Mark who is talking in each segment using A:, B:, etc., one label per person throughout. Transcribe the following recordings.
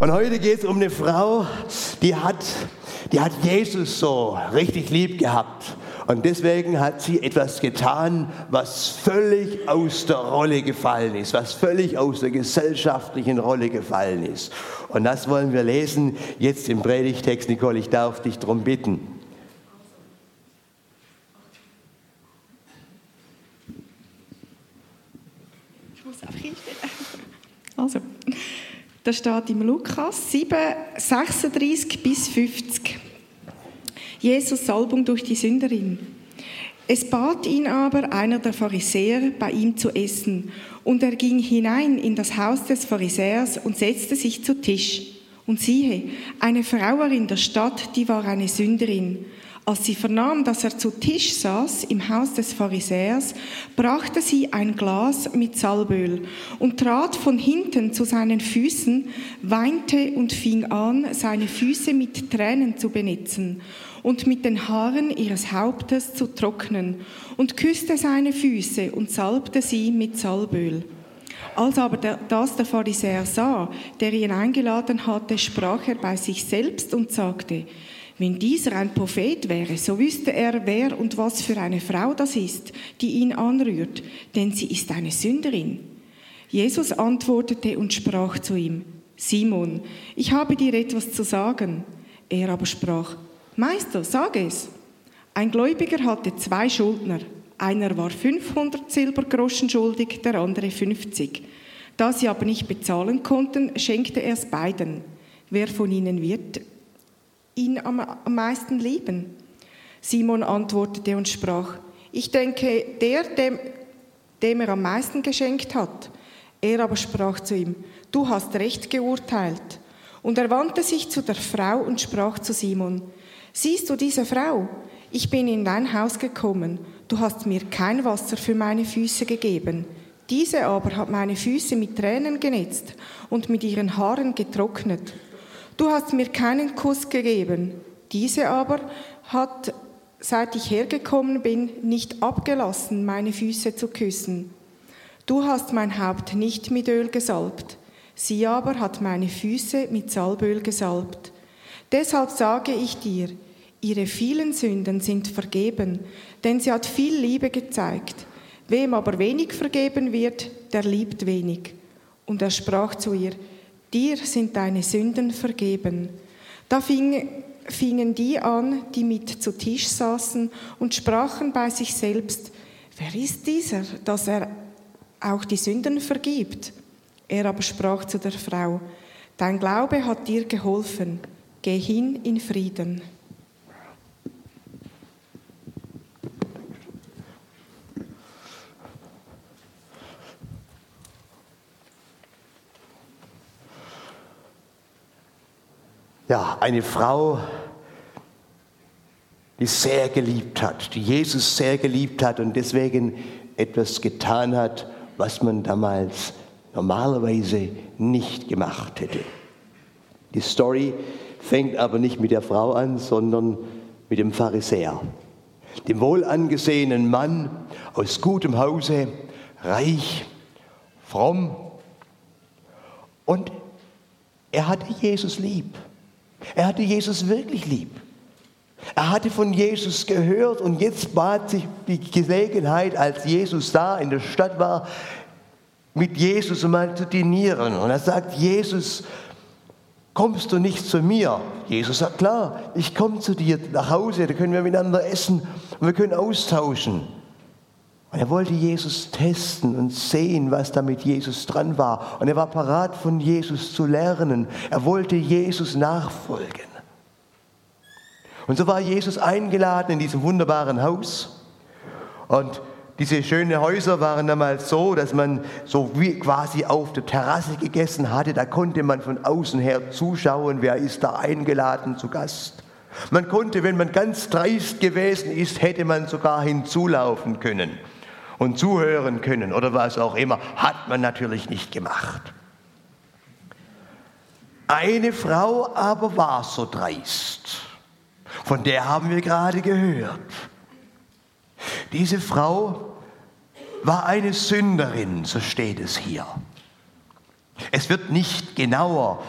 A: Und heute geht es um eine Frau, die hat, die hat Jesus so richtig lieb gehabt. Und deswegen hat sie etwas getan, was völlig aus der Rolle gefallen ist, was völlig aus der gesellschaftlichen Rolle gefallen ist. Und das wollen wir lesen jetzt im Predigtext. Nicole, ich darf dich darum bitten.
B: Ich muss hinstellen. Also, da steht im Lukas 7, 36 bis 50. Jesus Salbung durch die Sünderin. Es bat ihn aber einer der Pharisäer, bei ihm zu essen, und er ging hinein in das Haus des Pharisäers und setzte sich zu Tisch. Und siehe, eine Frau in der Stadt, die war eine Sünderin. Als sie vernahm, dass er zu Tisch saß im Haus des Pharisäers, brachte sie ein Glas mit Salböl und trat von hinten zu seinen Füßen, weinte und fing an, seine Füße mit Tränen zu benetzen und mit den Haaren ihres Hauptes zu trocknen und küsste seine Füße und salbte sie mit Salböl. Als aber das der Pharisäer sah, der ihn eingeladen hatte, sprach er bei sich selbst und sagte, wenn dieser ein Prophet wäre, so wüsste er, wer und was für eine Frau das ist, die ihn anrührt, denn sie ist eine Sünderin. Jesus antwortete und sprach zu ihm, Simon, ich habe dir etwas zu sagen. Er aber sprach, Meister, sag es. Ein Gläubiger hatte zwei Schuldner. Einer war 500 Silbergroschen schuldig, der andere 50. Da sie aber nicht bezahlen konnten, schenkte er es beiden. Wer von ihnen wird ihn am, meisten lieben? Simon antwortete und sprach, ich denke, der, dem, dem er am meisten geschenkt hat. Er aber sprach zu ihm, du hast recht geurteilt. Und er wandte sich zu der Frau und sprach zu Simon, siehst du diese Frau? Ich bin in dein Haus gekommen, du hast mir kein Wasser für meine Füße gegeben. Diese aber hat meine Füße mit Tränen genetzt und mit ihren Haaren getrocknet. Du hast mir keinen Kuss gegeben. Diese aber hat, seit ich hergekommen bin, nicht abgelassen, meine Füße zu küssen. Du hast mein Haupt nicht mit Öl gesalbt. Sie aber hat meine Füße mit Salböl gesalbt. Deshalb sage ich dir, ihre vielen Sünden sind vergeben, denn sie hat viel Liebe gezeigt. Wem aber wenig vergeben wird, der liebt wenig. Und er sprach zu ihr, dir sind deine Sünden vergeben. Da fing, fingen die an, die mit zu Tisch saßen und sprachen bei sich selbst, wer ist dieser, dass er auch die Sünden vergibt? Er aber sprach zu der Frau, dein Glaube hat dir geholfen, geh hin in Frieden.
A: Ja, eine Frau, die sehr geliebt hat, die Jesus sehr geliebt hat und deswegen etwas getan hat, was man damals normalerweise nicht gemacht hätte. Die Story fängt aber nicht mit der Frau an, sondern mit dem Pharisäer, dem wohlangesehenen Mann aus gutem Hause, reich, fromm. Und er hatte Jesus lieb. Er hatte Jesus wirklich lieb. Er hatte von Jesus gehört und jetzt bat sich die Gelegenheit, als Jesus da in der Stadt war, mit Jesus mal zu dinieren. Und er sagt, Jesus, kommst du nicht zu mir? Jesus sagt, klar, ich komme zu dir nach Hause, da können wir miteinander essen und wir können austauschen. Und er wollte Jesus testen und sehen, was da mit Jesus dran war. Und er war parat, von Jesus zu lernen. Er wollte Jesus nachfolgen. Und so war Jesus eingeladen in diesem wunderbaren Haus. Und diese schönen Häuser waren damals so, dass man so wie quasi auf der Terrasse gegessen hatte. Da konnte man von außen her zuschauen, wer ist da eingeladen zu Gast. Man konnte, wenn man ganz dreist gewesen ist, hätte man sogar hinzulaufen können und zuhören können oder was auch immer, hat man natürlich nicht gemacht. Eine Frau aber war so dreist. Von der haben wir gerade gehört. Diese Frau war eine Sünderin, so steht es hier. Es wird nicht genauer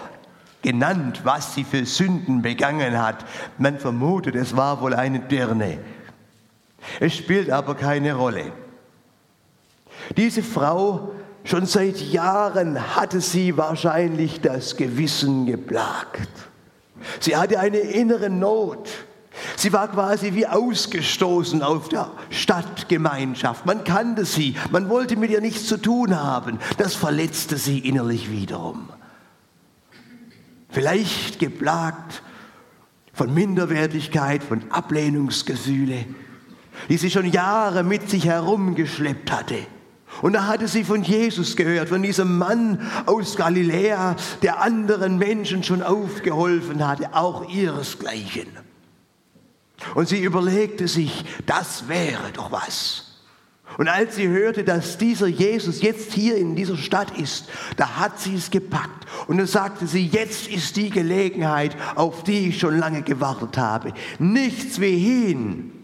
A: genannt, was sie für Sünden begangen hat. Man vermutet, es war wohl eine Dirne. Es spielt aber keine Rolle. Diese Frau, schon seit Jahren hatte sie wahrscheinlich das Gewissen geplagt. Sie hatte eine innere Not. Sie war quasi wie ausgestoßen auf der Stadtgemeinschaft. Man kannte sie, man wollte mit ihr nichts zu tun haben. Das verletzte sie innerlich wiederum. Vielleicht geplagt von Minderwertigkeit, von Ablehnungsgefühle, die sie schon Jahre mit sich herumgeschleppt hatte. Und da hatte sie von Jesus gehört, von diesem Mann aus Galiläa, der anderen Menschen schon aufgeholfen hatte, auch ihresgleichen. Und sie überlegte sich, das wäre doch was. Und als sie hörte, dass dieser Jesus jetzt hier in dieser Stadt ist, da hat sie es gepackt. Und dann sagte sie, jetzt ist die Gelegenheit, auf die ich schon lange gewartet habe. Nichts wie hin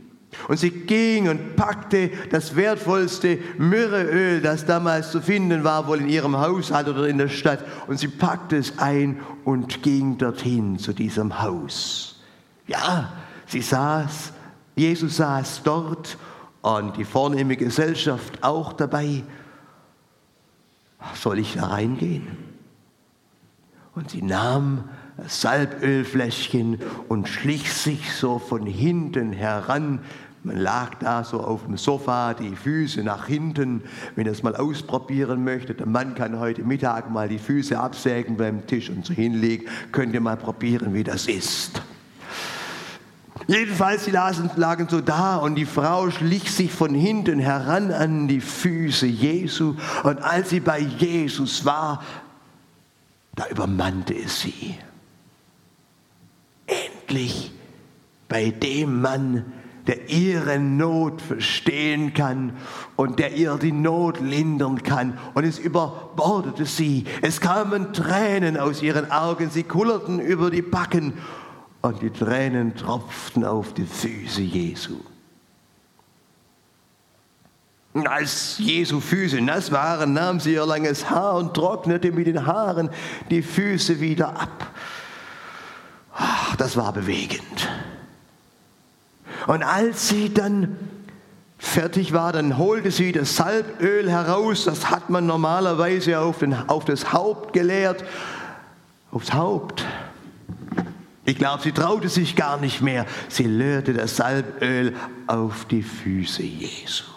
A: und sie ging und packte das wertvollste Myrrheöl, das damals zu finden war, wohl in ihrem Haushalt oder in der Stadt. Und sie packte es ein und ging dorthin zu diesem Haus. Ja, sie saß, Jesus saß dort und die vornehme Gesellschaft auch dabei. Soll ich da reingehen? Und sie nahm das Salbölfläschchen und schlich sich so von hinten heran man lag da so auf dem Sofa, die Füße nach hinten. Wenn ihr es mal ausprobieren möchtet, der Mann kann heute Mittag mal die Füße absägen beim Tisch und so hinlegen. Könnt ihr mal probieren, wie das ist. Jedenfalls, sie lagen so da und die Frau schlich sich von hinten heran an die Füße Jesu. Und als sie bei Jesus war, da übermannte es sie. Endlich bei dem Mann, der ihre Not verstehen kann und der ihr die Not lindern kann. Und es überbordete sie. Es kamen Tränen aus ihren Augen, sie kullerten über die Backen und die Tränen tropften auf die Füße Jesu. Als Jesu Füße nass waren, nahm sie ihr langes Haar und trocknete mit den Haaren die Füße wieder ab. Ach, das war bewegend. Und als sie dann fertig war, dann holte sie das Salböl heraus. Das hat man normalerweise auf, den, auf das Haupt geleert. Aufs Haupt. Ich glaube, sie traute sich gar nicht mehr. Sie leerte das Salböl auf die Füße Jesu.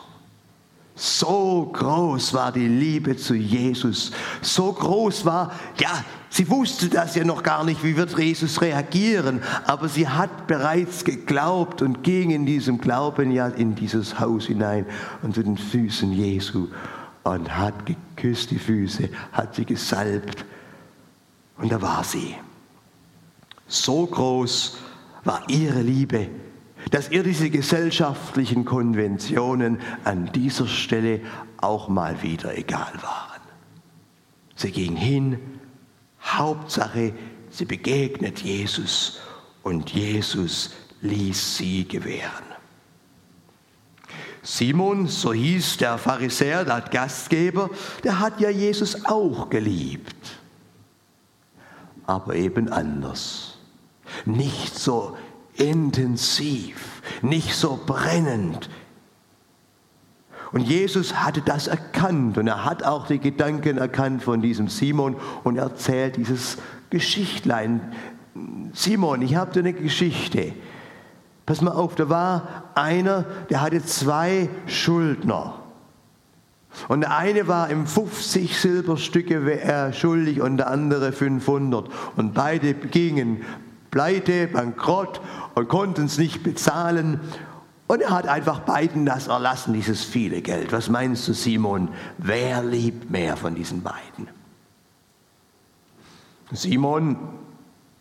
A: So groß war die Liebe zu Jesus. So groß war, ja, sie wusste das ja noch gar nicht, wie wird Jesus reagieren. Aber sie hat bereits geglaubt und ging in diesem Glauben ja in dieses Haus hinein und zu den Füßen Jesu und hat geküsst die Füße, hat sie gesalbt. Und da war sie. So groß war ihre Liebe dass ihr diese gesellschaftlichen Konventionen an dieser Stelle auch mal wieder egal waren. Sie ging hin, Hauptsache, sie begegnet Jesus und Jesus ließ sie gewähren. Simon, so hieß der Pharisäer, der Gastgeber, der hat ja Jesus auch geliebt, aber eben anders. Nicht so intensiv, nicht so brennend. Und Jesus hatte das erkannt und er hat auch die Gedanken erkannt von diesem Simon und erzählt dieses Geschichtlein. Simon, ich habe dir eine Geschichte. Pass mal auf, da war einer, der hatte zwei Schuldner. Und der eine war ihm 50 Silberstücke schuldig und der andere 500. Und beide gingen pleite, bankrott und konnten es nicht bezahlen. Und er hat einfach beiden das erlassen, dieses viele Geld. Was meinst du, Simon? Wer liebt mehr von diesen beiden? Simon,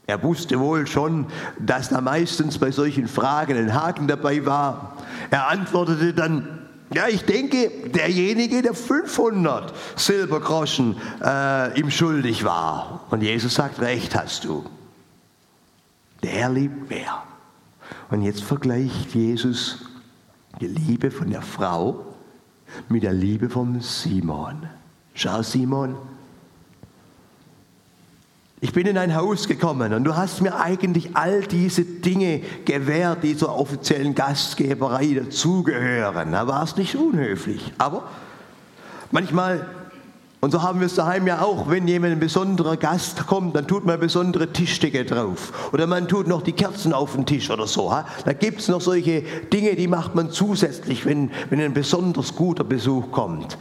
A: er wusste wohl schon, dass da meistens bei solchen Fragen ein Haken dabei war. Er antwortete dann, ja, ich denke, derjenige, der 500 Silbergroschen äh, ihm schuldig war. Und Jesus sagt, recht hast du der liebt mehr. Und jetzt vergleicht Jesus die Liebe von der Frau mit der Liebe von Simon. Schau, Simon, ich bin in ein Haus gekommen und du hast mir eigentlich all diese Dinge gewährt, die zur offiziellen Gastgeberei dazugehören. Da war es nicht unhöflich. Aber manchmal, und so haben wir es daheim ja auch, wenn jemand ein besonderer Gast kommt, dann tut man besondere Tischdecke drauf. Oder man tut noch die Kerzen auf den Tisch oder so. Da gibt es noch solche Dinge, die macht man zusätzlich, wenn, wenn ein besonders guter Besuch kommt.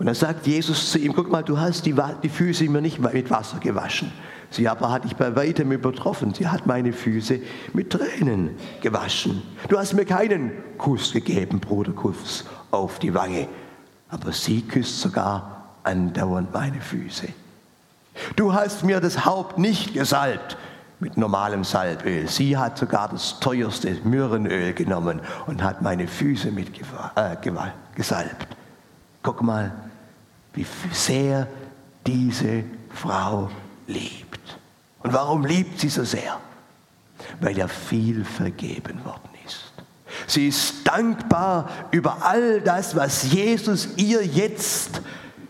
A: Und dann sagt Jesus zu ihm, guck mal, du hast die, die Füße mir nicht mit Wasser gewaschen. Sie aber hat dich bei weitem übertroffen. Sie hat meine Füße mit Tränen gewaschen. Du hast mir keinen Kuss gegeben, Bruderkuss, auf die Wange. Aber sie küsst sogar andauernd meine Füße. Du hast mir das Haupt nicht gesalbt mit normalem Salböl. Sie hat sogar das teuerste Myrrenöl genommen und hat meine Füße mit äh, gesalbt. Guck mal, wie sehr diese Frau liebt. Und warum liebt sie so sehr? Weil ihr viel vergeben worden ist. Sie ist dankbar über all das, was Jesus ihr jetzt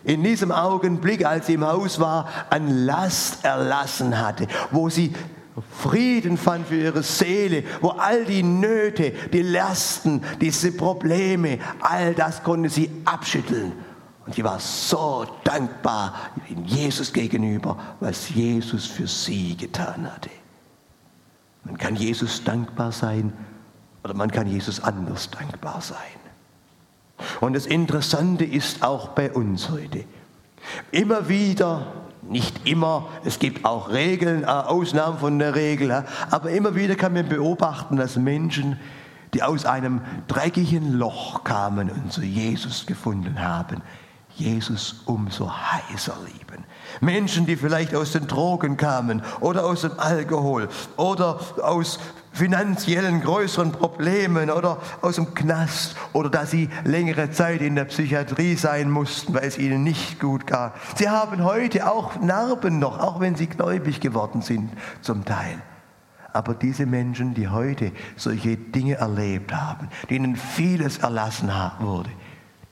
A: in diesem Augenblick, als sie im Haus war, an Last erlassen hatte, wo sie Frieden fand für ihre Seele, wo all die Nöte, die Lasten, diese Probleme, all das konnte sie abschütteln und sie war so dankbar Jesus gegenüber, was Jesus für sie getan hatte. Man kann Jesus dankbar sein oder man kann Jesus anders dankbar sein. Und das Interessante ist auch bei uns heute. Immer wieder, nicht immer, es gibt auch Regeln, äh, Ausnahmen von der Regel, aber immer wieder kann man beobachten, dass Menschen, die aus einem dreckigen Loch kamen und zu Jesus gefunden haben, Jesus umso heißer lieben. Menschen, die vielleicht aus den Drogen kamen oder aus dem Alkohol oder aus finanziellen größeren Problemen oder aus dem Knast oder dass sie längere Zeit in der Psychiatrie sein mussten, weil es ihnen nicht gut gab. Sie haben heute auch Narben noch, auch wenn sie gläubig geworden sind zum Teil. Aber diese Menschen, die heute solche Dinge erlebt haben, denen vieles erlassen wurde,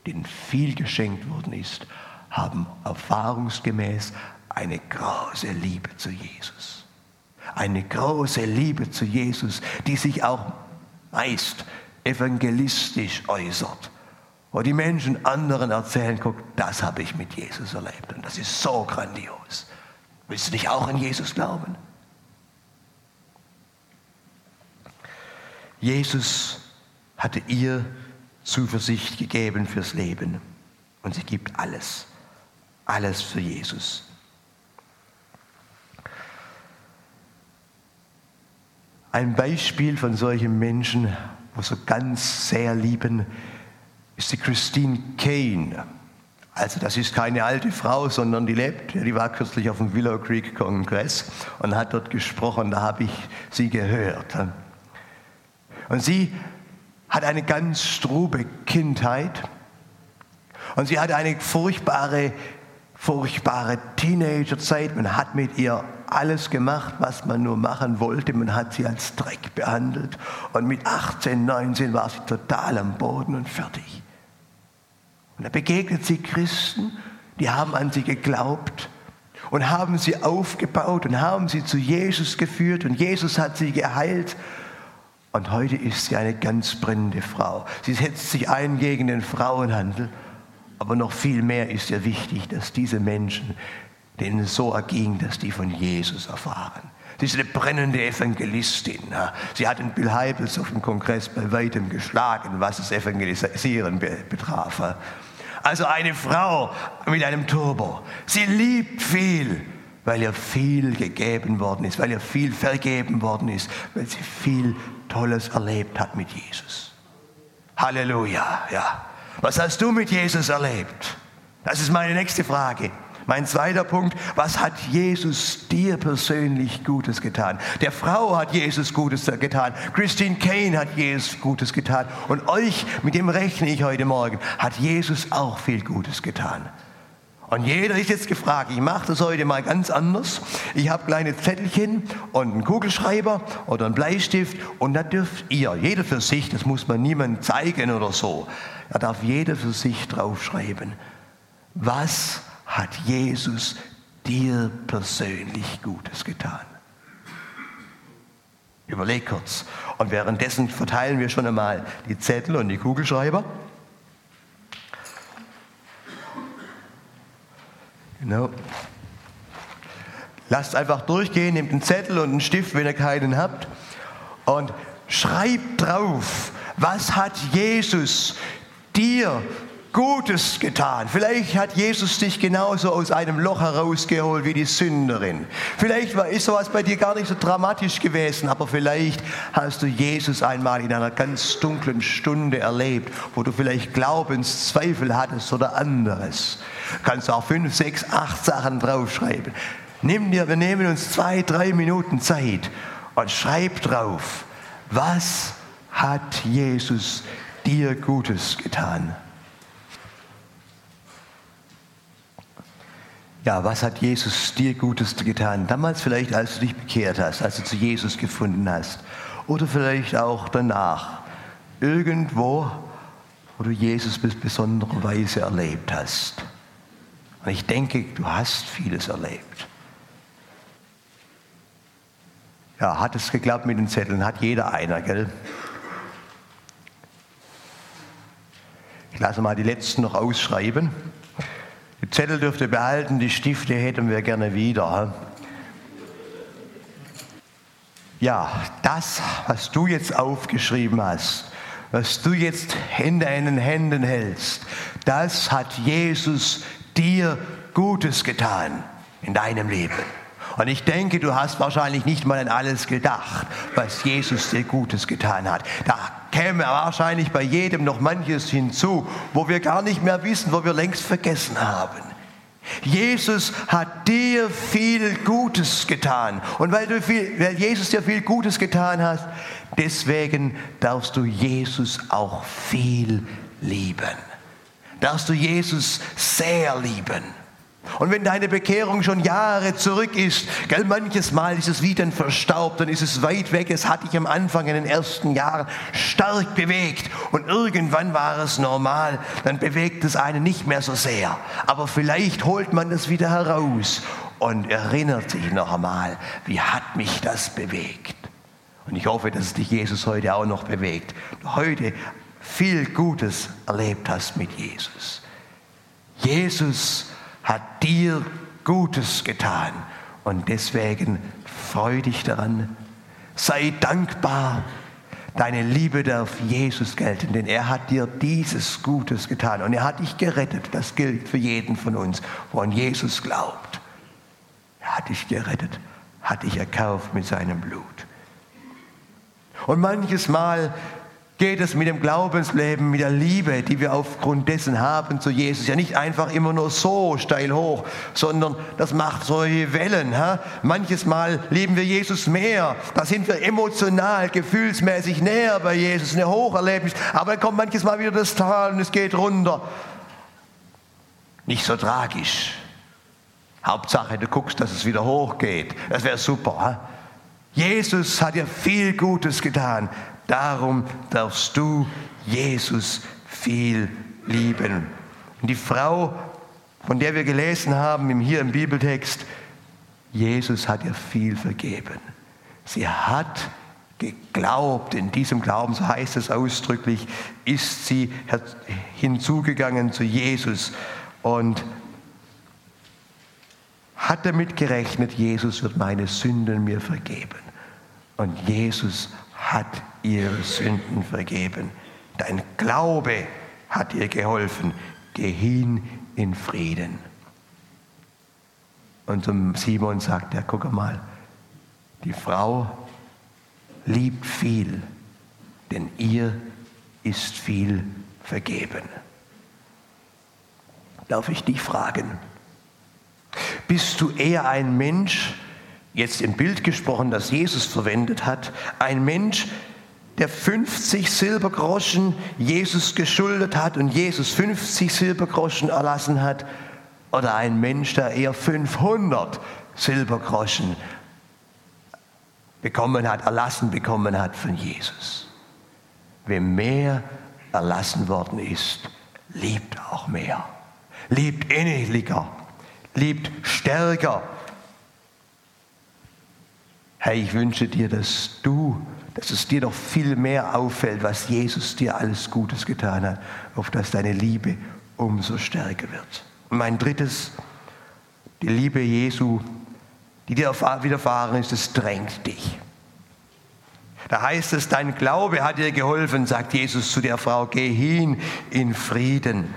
A: denen viel geschenkt worden ist, haben erfahrungsgemäß eine große Liebe zu Jesus. Eine große Liebe zu Jesus, die sich auch meist evangelistisch äußert. Wo die Menschen anderen erzählen, guck, das habe ich mit Jesus erlebt und das ist so grandios. Willst du nicht auch an Jesus glauben? Jesus hatte ihr Zuversicht gegeben fürs Leben. Und sie gibt alles, alles für Jesus. Ein Beispiel von solchen Menschen, wo so ganz sehr lieben, ist die Christine Kane. Also das ist keine alte Frau, sondern die lebt, die war kürzlich auf dem Willow Creek Kongress und hat dort gesprochen, da habe ich sie gehört. Und sie hat eine ganz strube Kindheit und sie hatte eine furchtbare, furchtbare Teenagerzeit. Man hat mit ihr alles gemacht, was man nur machen wollte. Man hat sie als Dreck behandelt und mit 18, 19 war sie total am Boden und fertig. Und da begegnet sie Christen, die haben an sie geglaubt und haben sie aufgebaut und haben sie zu Jesus geführt und Jesus hat sie geheilt und heute ist sie eine ganz brennende Frau. Sie setzt sich ein gegen den Frauenhandel. Aber noch viel mehr ist ihr wichtig, dass diese Menschen, denen es so erging, dass die von Jesus erfahren. Sie ist eine brennende Evangelistin. Sie hat den Bill Heibels auf dem Kongress bei weitem geschlagen, was das Evangelisieren betraf. Also eine Frau mit einem Turbo. Sie liebt viel, weil ihr viel gegeben worden ist, weil ihr viel vergeben worden ist, weil sie viel Tolles erlebt hat mit Jesus. Halleluja, ja. Was hast du mit Jesus erlebt? Das ist meine nächste Frage. Mein zweiter Punkt, was hat Jesus dir persönlich Gutes getan? Der Frau hat Jesus Gutes getan. Christine Kane hat Jesus Gutes getan. Und euch, mit dem rechne ich heute Morgen, hat Jesus auch viel Gutes getan. Und jeder ist jetzt gefragt, ich mache das heute mal ganz anders. Ich habe kleine Zettelchen und einen Kugelschreiber oder einen Bleistift und da dürft ihr, jeder für sich, das muss man niemandem zeigen oder so, da darf jeder für sich draufschreiben, was hat Jesus dir persönlich Gutes getan? Überleg kurz. Und währenddessen verteilen wir schon einmal die Zettel und die Kugelschreiber. Genau. Lasst einfach durchgehen, nehmt einen Zettel und einen Stift, wenn ihr keinen habt, und schreibt drauf, was hat Jesus dir Gutes getan. Vielleicht hat Jesus dich genauso aus einem Loch herausgeholt wie die Sünderin. Vielleicht ist sowas bei dir gar nicht so dramatisch gewesen, aber vielleicht hast du Jesus einmal in einer ganz dunklen Stunde erlebt, wo du vielleicht Glaubenszweifel hattest oder anderes. Kannst du auch fünf, sechs, acht Sachen draufschreiben. Nimm dir, wir nehmen uns zwei, drei Minuten Zeit und schreib drauf, was hat Jesus dir Gutes getan? Ja, was hat Jesus dir Gutes getan? Damals vielleicht, als du dich bekehrt hast, als du zu Jesus gefunden hast. Oder vielleicht auch danach. Irgendwo, wo du Jesus bis besonderer Weise erlebt hast. Und ich denke, du hast vieles erlebt. Ja, hat es geklappt mit den Zetteln? Hat jeder einer, gell? Ich lasse mal die letzten noch ausschreiben. Die Zettel dürft ihr behalten, die Stifte hätten wir gerne wieder. Ja, das, was du jetzt aufgeschrieben hast, was du jetzt in deinen Händen hältst, das hat Jesus dir Gutes getan in deinem Leben. Und ich denke, du hast wahrscheinlich nicht mal an alles gedacht, was Jesus dir Gutes getan hat. Da käme wahrscheinlich bei jedem noch manches hinzu, wo wir gar nicht mehr wissen, wo wir längst vergessen haben. Jesus hat dir viel Gutes getan. Und weil, du viel, weil Jesus dir viel Gutes getan hat, deswegen darfst du Jesus auch viel lieben. Darfst du Jesus sehr lieben. Und wenn deine Bekehrung schon Jahre zurück ist, gell, manches Mal ist es wie dann verstaubt, dann ist es weit weg, es hat dich am Anfang in den ersten Jahren stark bewegt und irgendwann war es normal, dann bewegt es einen nicht mehr so sehr. Aber vielleicht holt man es wieder heraus und erinnert sich noch einmal, wie hat mich das bewegt. Und ich hoffe, dass dich Jesus heute auch noch bewegt. Du heute viel Gutes erlebt hast mit Jesus. Jesus hat dir Gutes getan. Und deswegen freu dich daran. Sei dankbar. Deine Liebe darf Jesus gelten, denn er hat dir dieses Gutes getan und er hat dich gerettet. Das gilt für jeden von uns, wo an Jesus glaubt. Er hat dich gerettet, hat dich erkauft mit seinem Blut. Und manches Mal geht es mit dem Glaubensleben, mit der Liebe, die wir aufgrund dessen haben zu Jesus, ja nicht einfach immer nur so steil hoch, sondern das macht solche Wellen. Ha? Manches Mal lieben wir Jesus mehr, da sind wir emotional, gefühlsmäßig näher bei Jesus, eine Hocherlebnis, aber dann kommt manches Mal wieder das Tal und es geht runter. Nicht so tragisch. Hauptsache, du guckst, dass es wieder hochgeht. Das wäre super. Ha? Jesus hat dir viel Gutes getan. Darum darfst du Jesus viel lieben. Und die Frau, von der wir gelesen haben hier im Bibeltext, Jesus hat ihr viel vergeben. Sie hat geglaubt, in diesem Glauben, so heißt es ausdrücklich, ist sie hinzugegangen zu Jesus und hat damit gerechnet, Jesus wird meine Sünden mir vergeben. Und Jesus hat ihre Sünden vergeben. Dein Glaube hat ihr geholfen. Geh hin in Frieden. Und zum Simon sagt er, guck mal, die Frau liebt viel, denn ihr ist viel vergeben. Darf ich dich fragen, bist du eher ein Mensch, jetzt im Bild gesprochen, das Jesus verwendet hat, ein Mensch, der 50 Silbergroschen Jesus geschuldet hat und Jesus 50 Silbergroschen erlassen hat, oder ein Mensch, der eher 500 Silbergroschen bekommen hat, erlassen bekommen hat von Jesus. Wem mehr erlassen worden ist, liebt auch mehr, liebt inniglicher, liebt stärker. Hey, ich wünsche dir, dass du, dass es dir noch viel mehr auffällt, was Jesus dir alles Gutes getan hat, auf dass deine Liebe umso stärker wird. Und mein drittes, die Liebe Jesu, die dir widerfahren ist, es drängt dich. Da heißt es, dein Glaube hat dir geholfen, sagt Jesus zu der Frau, geh hin in Frieden.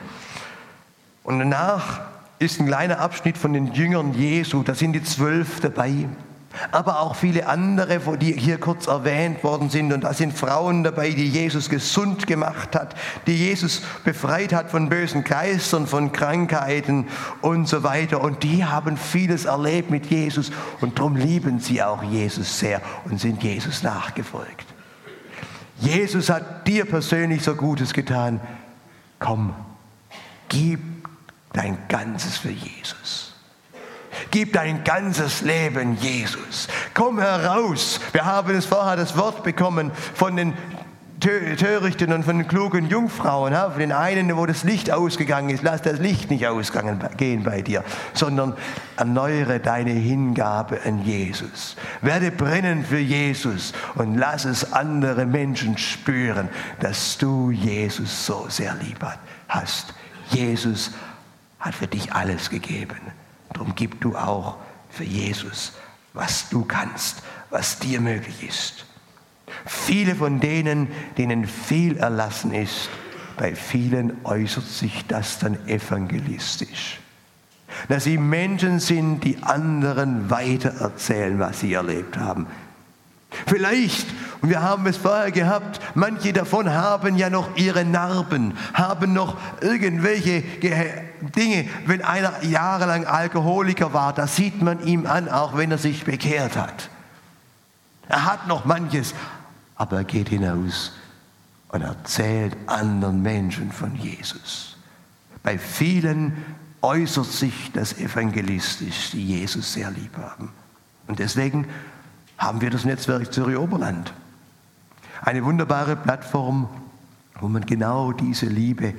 A: Und danach ist ein kleiner Abschnitt von den Jüngern Jesu, da sind die zwölf dabei aber auch viele andere, die hier kurz erwähnt worden sind. Und da sind Frauen dabei, die Jesus gesund gemacht hat, die Jesus befreit hat von bösen Geistern, von Krankheiten und so weiter. Und die haben vieles erlebt mit Jesus und darum lieben sie auch Jesus sehr und sind Jesus nachgefolgt. Jesus hat dir persönlich so Gutes getan. Komm, gib dein Ganzes für Jesus. Gib dein ganzes Leben Jesus. Komm heraus. Wir haben es vorher das Wort bekommen von den Törichten und von den klugen Jungfrauen. Von den einen, wo das Licht ausgegangen ist. Lass das Licht nicht ausgehen bei dir, sondern erneuere deine Hingabe an Jesus. Werde brennend für Jesus und lass es andere Menschen spüren, dass du Jesus so sehr lieb hast. Jesus hat für dich alles gegeben. Darum gib du auch für Jesus, was du kannst, was dir möglich ist. Viele von denen, denen viel erlassen ist, bei vielen äußert sich das dann evangelistisch. Dass sie Menschen sind, die anderen weitererzählen, was sie erlebt haben. Vielleicht, und wir haben es vorher gehabt, manche davon haben ja noch ihre Narben, haben noch irgendwelche Dinge. Wenn einer jahrelang Alkoholiker war, das sieht man ihm an, auch wenn er sich bekehrt hat. Er hat noch manches, aber er geht hinaus und erzählt anderen Menschen von Jesus. Bei vielen äußert sich das evangelistisch, die Jesus sehr lieb haben. Und deswegen haben wir das Netzwerk Zürich Oberland. Eine wunderbare Plattform, wo man genau diese Liebe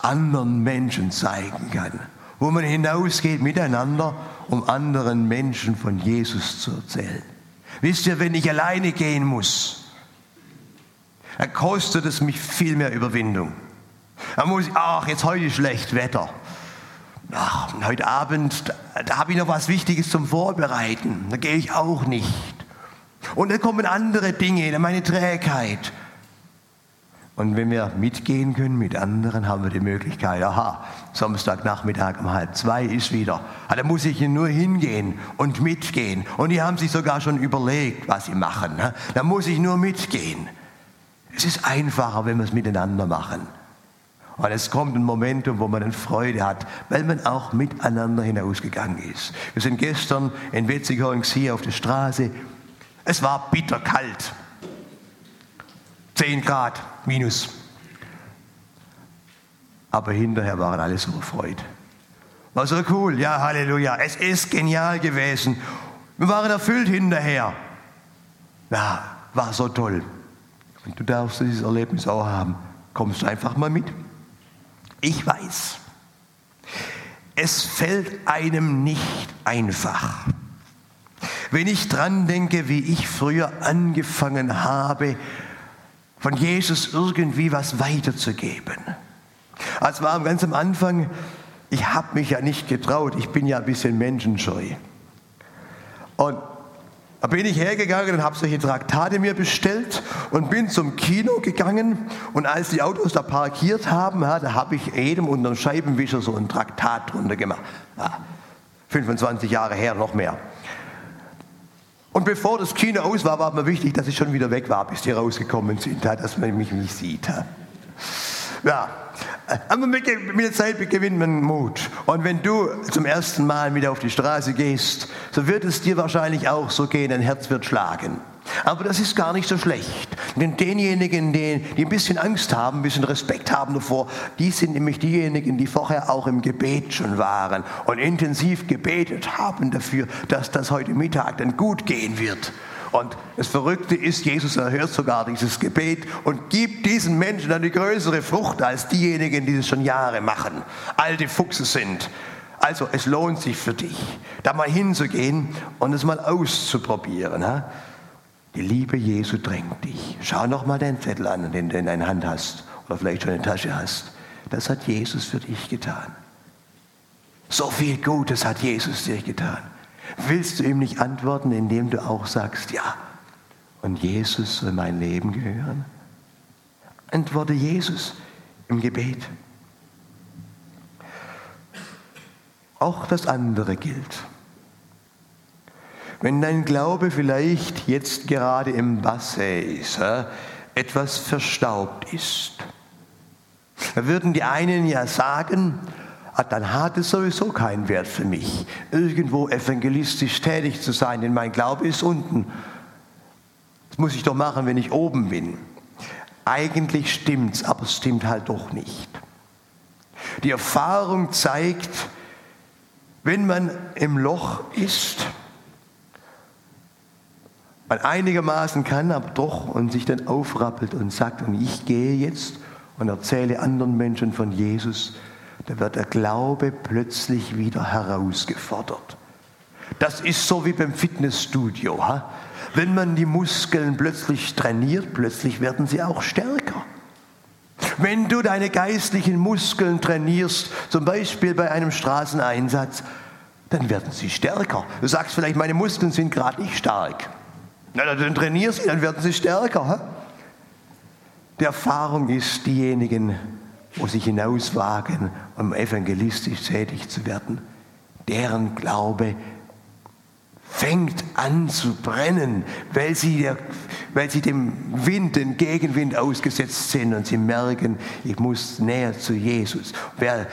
A: anderen Menschen zeigen kann, wo man hinausgeht miteinander, um anderen Menschen von Jesus zu erzählen. Wisst ihr, wenn ich alleine gehen muss, dann kostet es mich viel mehr Überwindung. Dann muss ich, ach, jetzt heute schlecht Wetter ach, heute Abend, da, habe ich noch was Wichtiges zum Vorbereiten. Da gehe ich auch nicht. Und dann kommen andere Dinge, meine Trägheit. Und wenn wir mitgehen können mit anderen, haben wir die Möglichkeit, aha, Samstagnachmittag um halb zwei ist wieder. Ah, da muss ich nur hingehen und mitgehen. Und die haben sich sogar schon überlegt, was sie machen. Ne? Da muss ich nur mitgehen. Es ist einfacher, wenn wir es miteinander machen. Und es kommt ein Momentum, wo man eine Freude hat, weil man auch miteinander hinausgegangen ist. Wir sind gestern in Wetzighorn auf der Straße. Es war bitterkalt. 10 Grad minus. Aber hinterher waren alle so erfreut. War so cool, ja, Halleluja. Es ist genial gewesen. Wir waren erfüllt hinterher. Ja, war so toll. Und du darfst dieses Erlebnis auch haben. Kommst du einfach mal mit? Ich weiß, es fällt einem nicht einfach. Wenn ich dran denke, wie ich früher angefangen habe, von Jesus irgendwie was weiterzugeben. Als war ganz am Anfang, ich habe mich ja nicht getraut, ich bin ja ein bisschen menschenscheu. Und da bin ich hergegangen und habe solche Traktate mir bestellt und bin zum Kino gegangen. Und als die Autos da parkiert haben, ja, da habe ich jedem unter dem Scheibenwischer so ein Traktat drunter gemacht. Ja, 25 Jahre her, noch mehr. Und bevor das Kino aus war, war mir wichtig, dass ich schon wieder weg war, bis die rausgekommen sind, dass man mich nicht sieht. Ja, aber mit, der Zeit gewinnt man Mut. Und wenn du zum ersten Mal wieder auf die Straße gehst, so wird es dir wahrscheinlich auch so gehen, dein Herz wird schlagen. Aber das ist gar nicht so schlecht. Denn denjenigen, die, die ein bisschen Angst haben, ein bisschen Respekt haben davor, die sind nämlich diejenigen, die vorher auch im Gebet schon waren und intensiv gebetet haben dafür, dass das heute Mittag dann gut gehen wird. Und das Verrückte ist, Jesus erhört sogar dieses Gebet und gibt diesen Menschen eine größere Frucht als diejenigen, die es schon Jahre machen, alte Fuchse sind. Also es lohnt sich für dich, da mal hinzugehen und es mal auszuprobieren. Ha? Die Liebe Jesu drängt dich. Schau noch mal den Zettel an, den du in deiner Hand hast oder vielleicht schon in der Tasche hast. Das hat Jesus für dich getan. So viel Gutes hat Jesus dir getan. Willst du ihm nicht antworten, indem du auch sagst, ja, und Jesus soll mein Leben gehören? Antworte Jesus im Gebet. Auch das andere gilt. Wenn dein Glaube vielleicht jetzt gerade im Wasser ist, etwas verstaubt ist, da würden die einen ja sagen, dann hat es sowieso keinen Wert für mich, irgendwo evangelistisch tätig zu sein, denn mein Glaube ist unten. Das muss ich doch machen, wenn ich oben bin. Eigentlich stimmt's, aber es stimmt halt doch nicht. Die Erfahrung zeigt, wenn man im Loch ist, man einigermaßen kann, aber doch und sich dann aufrappelt und sagt, und ich gehe jetzt und erzähle anderen Menschen von Jesus, da wird der Glaube plötzlich wieder herausgefordert. Das ist so wie beim Fitnessstudio. Ha? Wenn man die Muskeln plötzlich trainiert, plötzlich werden sie auch stärker. Wenn du deine geistlichen Muskeln trainierst, zum Beispiel bei einem Straßeneinsatz, dann werden sie stärker. Du sagst vielleicht, meine Muskeln sind gerade nicht stark. Na, dann trainier sie, dann werden sie stärker. He? Die Erfahrung ist, diejenigen, wo sich hinauswagen, um evangelistisch tätig zu werden, deren Glaube fängt an zu brennen, weil sie, der, weil sie dem Wind, dem Gegenwind ausgesetzt sind und sie merken, ich muss näher zu Jesus. Wer,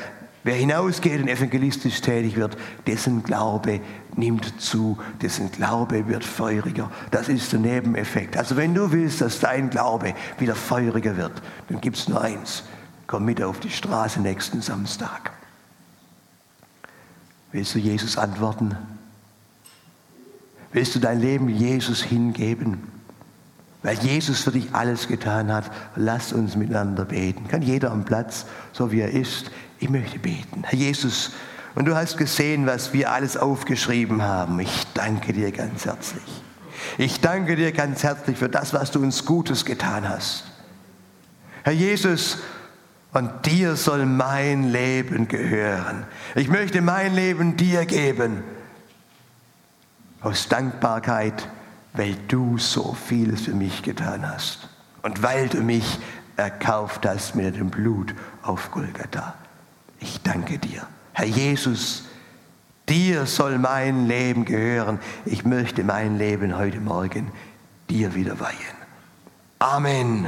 A: wer hinausgeht und evangelistisch tätig wird, dessen Glaube nimmt zu, dessen Glaube wird feuriger. Das ist der Nebeneffekt. Also wenn du willst, dass dein Glaube wieder feuriger wird, dann gibt es nur eins. Komm mit auf die Straße nächsten Samstag. Willst du Jesus antworten? Willst du dein Leben Jesus hingeben? Weil Jesus für dich alles getan hat, lass uns miteinander beten. Kann jeder am Platz, so wie er ist. Ich möchte beten. Herr Jesus, und du hast gesehen, was wir alles aufgeschrieben haben. Ich danke dir ganz herzlich. Ich danke dir ganz herzlich für das, was du uns Gutes getan hast. Herr Jesus, und dir soll mein Leben gehören. Ich möchte mein Leben dir geben aus Dankbarkeit, weil du so vieles für mich getan hast und weil du mich erkauft hast mit dem Blut auf Golgatha. Ich danke dir. Herr Jesus, dir soll mein Leben gehören. Ich möchte mein Leben heute Morgen dir wieder weihen. Amen.